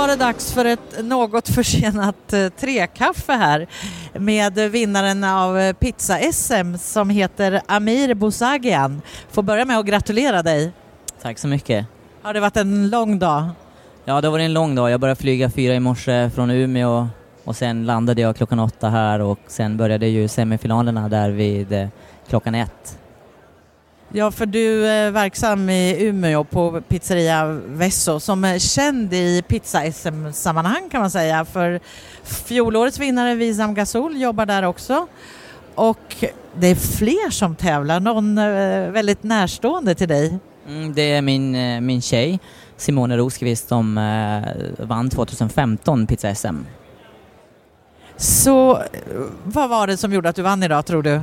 var det dags för ett något försenat eh, trekaffe här med vinnaren av eh, pizza-SM som heter Amir Bousagian. Får börja med att gratulera dig. Tack så mycket. Har det varit en lång dag? Ja, det har varit en lång dag. Jag började flyga fyra i morse från Umeå och sen landade jag klockan åtta här och sen började ju semifinalerna där vid eh, klockan ett. Ja, för du är verksam i Umeå på pizzeria Vesso som är känd i pizza-SM-sammanhang kan man säga. För fjolårets vinnare Wisam Gasol jobbar där också. Och det är fler som tävlar, någon eh, väldigt närstående till dig. Mm, det är min, eh, min tjej Simone Roskvist som eh, vann 2015 pizza-SM. Så eh, vad var det som gjorde att du vann idag tror du?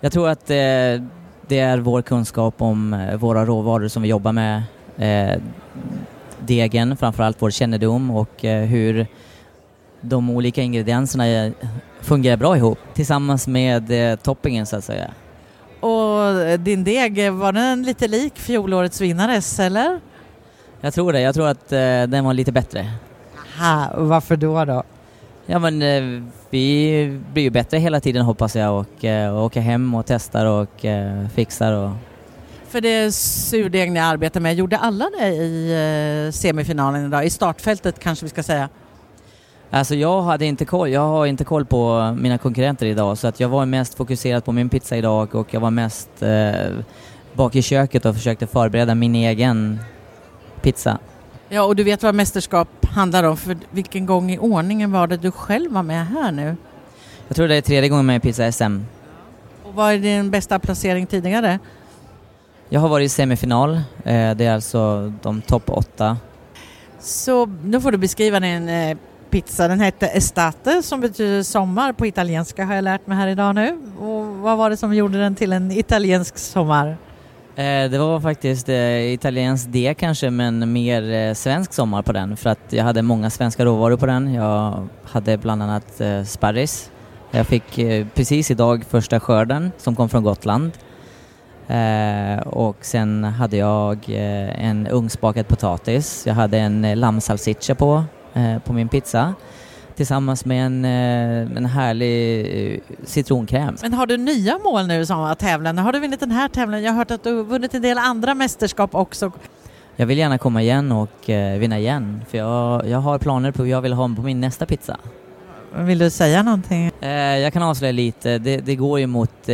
Jag tror att eh, det är vår kunskap om eh, våra råvaror som vi jobbar med. Eh, degen, framförallt vår kännedom och eh, hur de olika ingredienserna eh, fungerar bra ihop tillsammans med eh, toppingen så att säga. Och din deg, var den lite lik fjolårets vinnares eller? Jag tror det. Jag tror att eh, den var lite bättre. Aha, varför då då? Ja men eh, vi blir ju bättre hela tiden hoppas jag och, eh, och åker hem och testar och eh, fixar och För det surdeg ni arbetar med, gjorde alla det i semifinalen idag? I startfältet kanske vi ska säga? Alltså jag hade inte koll, jag har inte koll på mina konkurrenter idag så att jag var mest fokuserad på min pizza idag och jag var mest eh, bak i köket och försökte förbereda min egen pizza. Ja, och du vet vad mästerskap handlar om, för vilken gång i ordningen var det du själv var med här nu? Jag tror det är tredje gången med i pizza SM. Och vad är din bästa placering tidigare? Jag har varit i semifinal, eh, det är alltså de topp åtta. Så nu får du beskriva din eh, pizza. Den hette Estate som betyder sommar på italienska har jag lärt mig här idag nu. Och vad var det som gjorde den till en italiensk sommar? Eh, det var faktiskt eh, italiensk det kanske, men mer eh, svensk sommar på den för att jag hade många svenska råvaror på den. Jag hade bland annat sparris. Jag fick precis idag första skörden som kom från Gotland. Eh, och sen hade jag eh, en ugnsbakad potatis. Jag hade en eh, lammsalsiccia på, eh, på min pizza tillsammans med en, eh, en härlig eh, citronkräm. Men har du nya mål nu som tävlande? Har du vunnit den här tävlingen? Jag har hört att du har vunnit en del andra mästerskap också. Jag vill gärna komma igen och eh, vinna igen för jag, jag har planer på hur jag vill ha på min nästa pizza. Vill du säga någonting? Jag kan avslöja lite, det, det går ju mot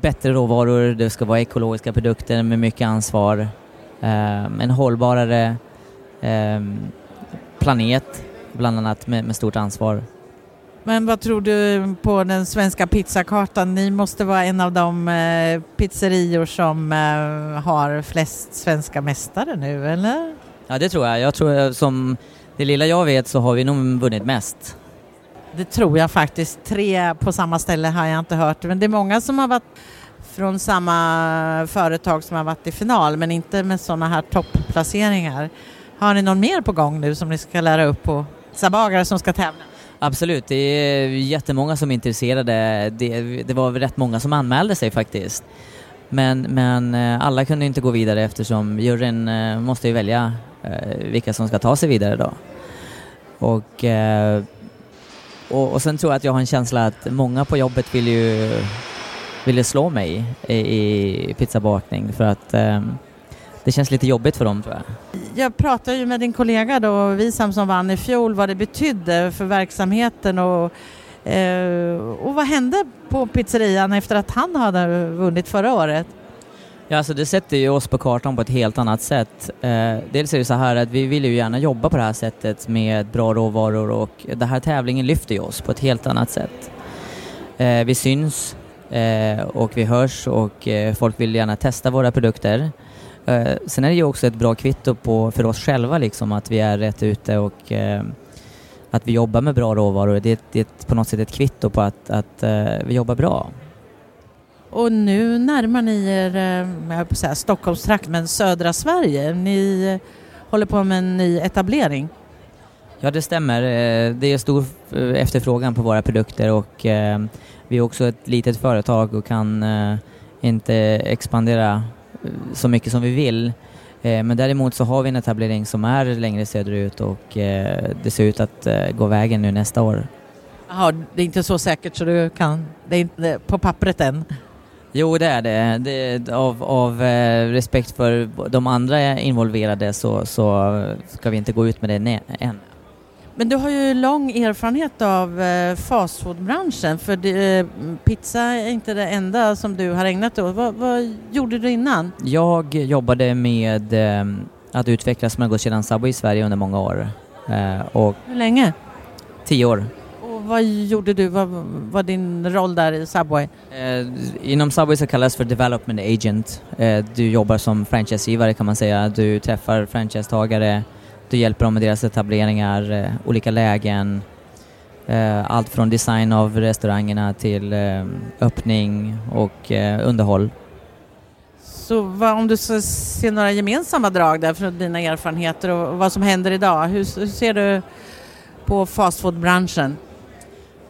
bättre råvaror, det ska vara ekologiska produkter med mycket ansvar, en hållbarare planet bland annat med, med stort ansvar. Men vad tror du på den svenska pizzakartan? Ni måste vara en av de eh, pizzerior som eh, har flest svenska mästare nu, eller? Ja det tror jag, jag tror eh, som det lilla jag vet så har vi nog vunnit mest. Det tror jag faktiskt. Tre på samma ställe har jag inte hört. Men det är många som har varit från samma företag som har varit i final men inte med sådana här topplaceringar. Har ni någon mer på gång nu som ni ska lära upp på pizzabagare som ska tävla? Absolut, det är jättemånga som är intresserade. Det, det var rätt många som anmälde sig faktiskt. Men, men eh, alla kunde inte gå vidare eftersom juryn eh, måste ju välja eh, vilka som ska ta sig vidare då. Och, och, och sen tror jag att jag har en känsla att många på jobbet vill ju ville slå mig i, i pizzabakning för att eh, det känns lite jobbigt för dem tror jag. Jag pratade ju med din kollega då, Wisam som vann i fjol, vad det betydde för verksamheten och, eh, och vad hände på pizzerian efter att han hade vunnit förra året? Ja, alltså det sätter ju oss på kartan på ett helt annat sätt. Eh, dels är det så här att vi vill ju gärna jobba på det här sättet med bra råvaror och den här tävlingen lyfter ju oss på ett helt annat sätt. Eh, vi syns och vi hörs och folk vill gärna testa våra produkter. Eh, sen är det ju också ett bra kvitto på, för oss själva liksom att vi är rätt ute och eh, att vi jobbar med bra råvaror. Det är, det är på något sätt ett kvitto på att, att eh, vi jobbar bra. Och nu närmar ni er, eh, jag höll på att säga Stockholmstrakt, men södra Sverige. Ni eh, håller på med en ny etablering. Ja, det stämmer. Eh, Det är stor efterfrågan på våra produkter och vi är också ett litet företag och kan inte expandera så mycket som vi vill. Eh, men däremot så har vi en etablering som är längre söderut och eh, det ser ut att eh, gå vägen nu nästa år. Jaha, det är inte så säkert så du kan, det är inte på pappret än? Jo, det är det. det av, av eh, respekt för de andra involverade så, så ska vi inte gå ut med det än. Men du har ju lång erfarenhet av eh, fastfoodbranschen för eh, pizza är inte det enda som du har ägnat dig åt. Vad, vad gjorde du innan? Jag jobbade med eh, att utveckla smörgåskedjan Subway i Sverige under många år. Eh, och Hur länge? Tio år. Och vad gjorde du? Vad var din roll där i Subway? Inom Subway så kallas för Development Agent. Du jobbar som franchisegivare kan man säga. Du träffar franchisetagare du hjälper dem med deras etableringar, eh, olika lägen, eh, allt från design av restaurangerna till eh, öppning och underhåll. Så vad, om du ser några gemensamma drag där från dina erfarenheter och vad som händer idag, hur, hur ser du på fastfoodbranschen?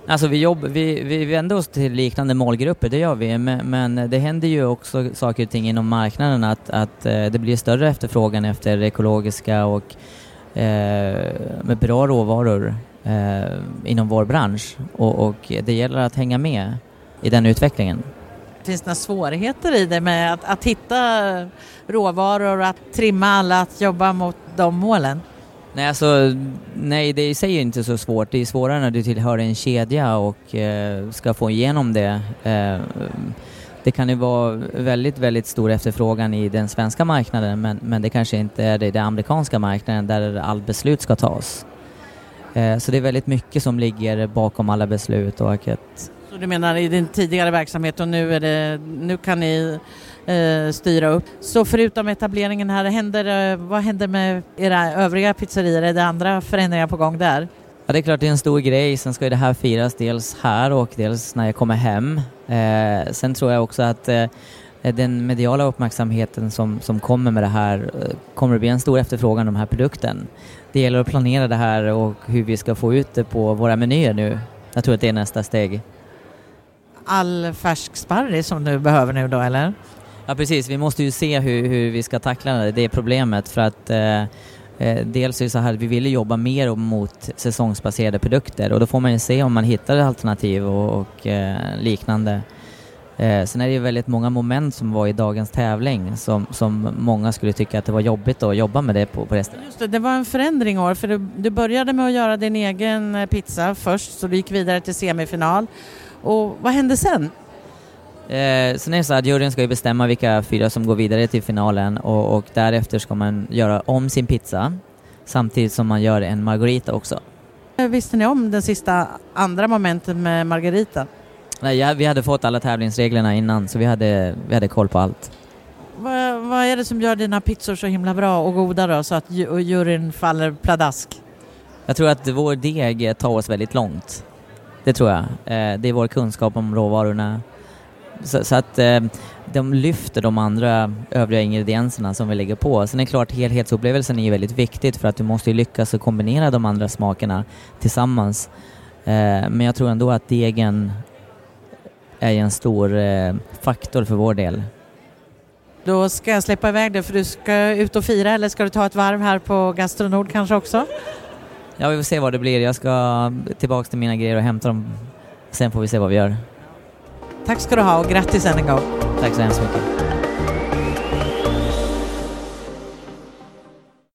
Alltså vi, jobb, vi, vi vänder oss till liknande målgrupper, det gör vi, men, men, det händer ju också saker och ting inom marknaden att, att det blir större efterfrågan efter ekologiska och med bra råvaror eh, inom vår bransch och, och, det gäller att hänga med i den utvecklingen. Finns det några svårigheter i det med att, att hitta råvaror och att trimma alla att jobba mot de målen? Nej, alltså, nej, det i sig är inte så svårt. Det är svårare när du tillhör en kedja och eh, ska få igenom det. Eh, det kan ju vara väldigt, väldigt stor efterfrågan i den svenska marknaden men, men det kanske inte är det i den amerikanska marknaden där all beslut ska tas. Eh, så det är väldigt mycket som ligger bakom alla beslut och att... Så du menar i din tidigare verksamhet och nu, är det, nu kan ni eh, styra upp. Så förutom etableringen här, händer, eh, vad händer med era övriga pizzerior? Är det andra förändringar på gång där? Ja, det är klart det är en stor grej. Sen ska ju det här firas dels här och dels när jag kommer hem. Eh, sen tror jag också att eh, den mediala uppmärksamheten som, som kommer med det här eh, kommer att bli en stor efterfrågan på den här produkten. Det gäller att planera det här och hur vi ska få ut det på våra menyer nu. Jag tror att det är nästa steg. All färsk sparris som du behöver nu då, eller? Ja, precis. Vi måste ju se hur, hur vi ska tackla det, det problemet för att eh, Eh, dels är det så här att vi vill jobba mer mot säsongsbaserade produkter och då får man ju se om man hittar alternativ och, och eh, liknande. Eh, sen är det ju väldigt många moment som var i dagens tävling som, som många skulle tycka att det var jobbigt att jobba med det på, på resten. Just det, det var en förändring i år för du, du började med att göra din egen eh, pizza först så du gick vidare till semifinal. Och vad hände sen? Eh, sen är det så att juryn ska ju bestämma vilka fyra som går vidare till finalen och, och, därefter ska man göra om sin pizza samtidigt som man gör en margarita också. Eh, visste ni om det sista andra momentet med margarita? Nej, ja, vi hade fått alla tävlingsreglerna innan så vi hade, vi hade koll på allt. Vad, vad är det som gör dina pizzor så himla bra och goda då så att juryn faller pladask? Jag tror att vår deg tar oss väldigt långt. Det tror jag. Eh, det är vår kunskap om råvarorna, så, så, att eh, de lyfter de andra övriga ingredienserna som vi lägger på. Sen är det klart, helhetsupplevelsen är ju väldigt viktigt för att du måste lyckas att kombinera de andra smakerna tillsammans. Eh, men jag tror ändå att degen är en stor eh, faktor för vår del. Då ska jag släppa iväg dig för du ska ut och fira eller ska du ta ett varv här på Gastronord kanske också? Ja, vi får se vad det blir. Jag ska tillbaka till mina grejer och hämta dem. Sen får vi se vad vi gör. Tack ska du ha och grattis än en gång. Tack så hemskt mycket.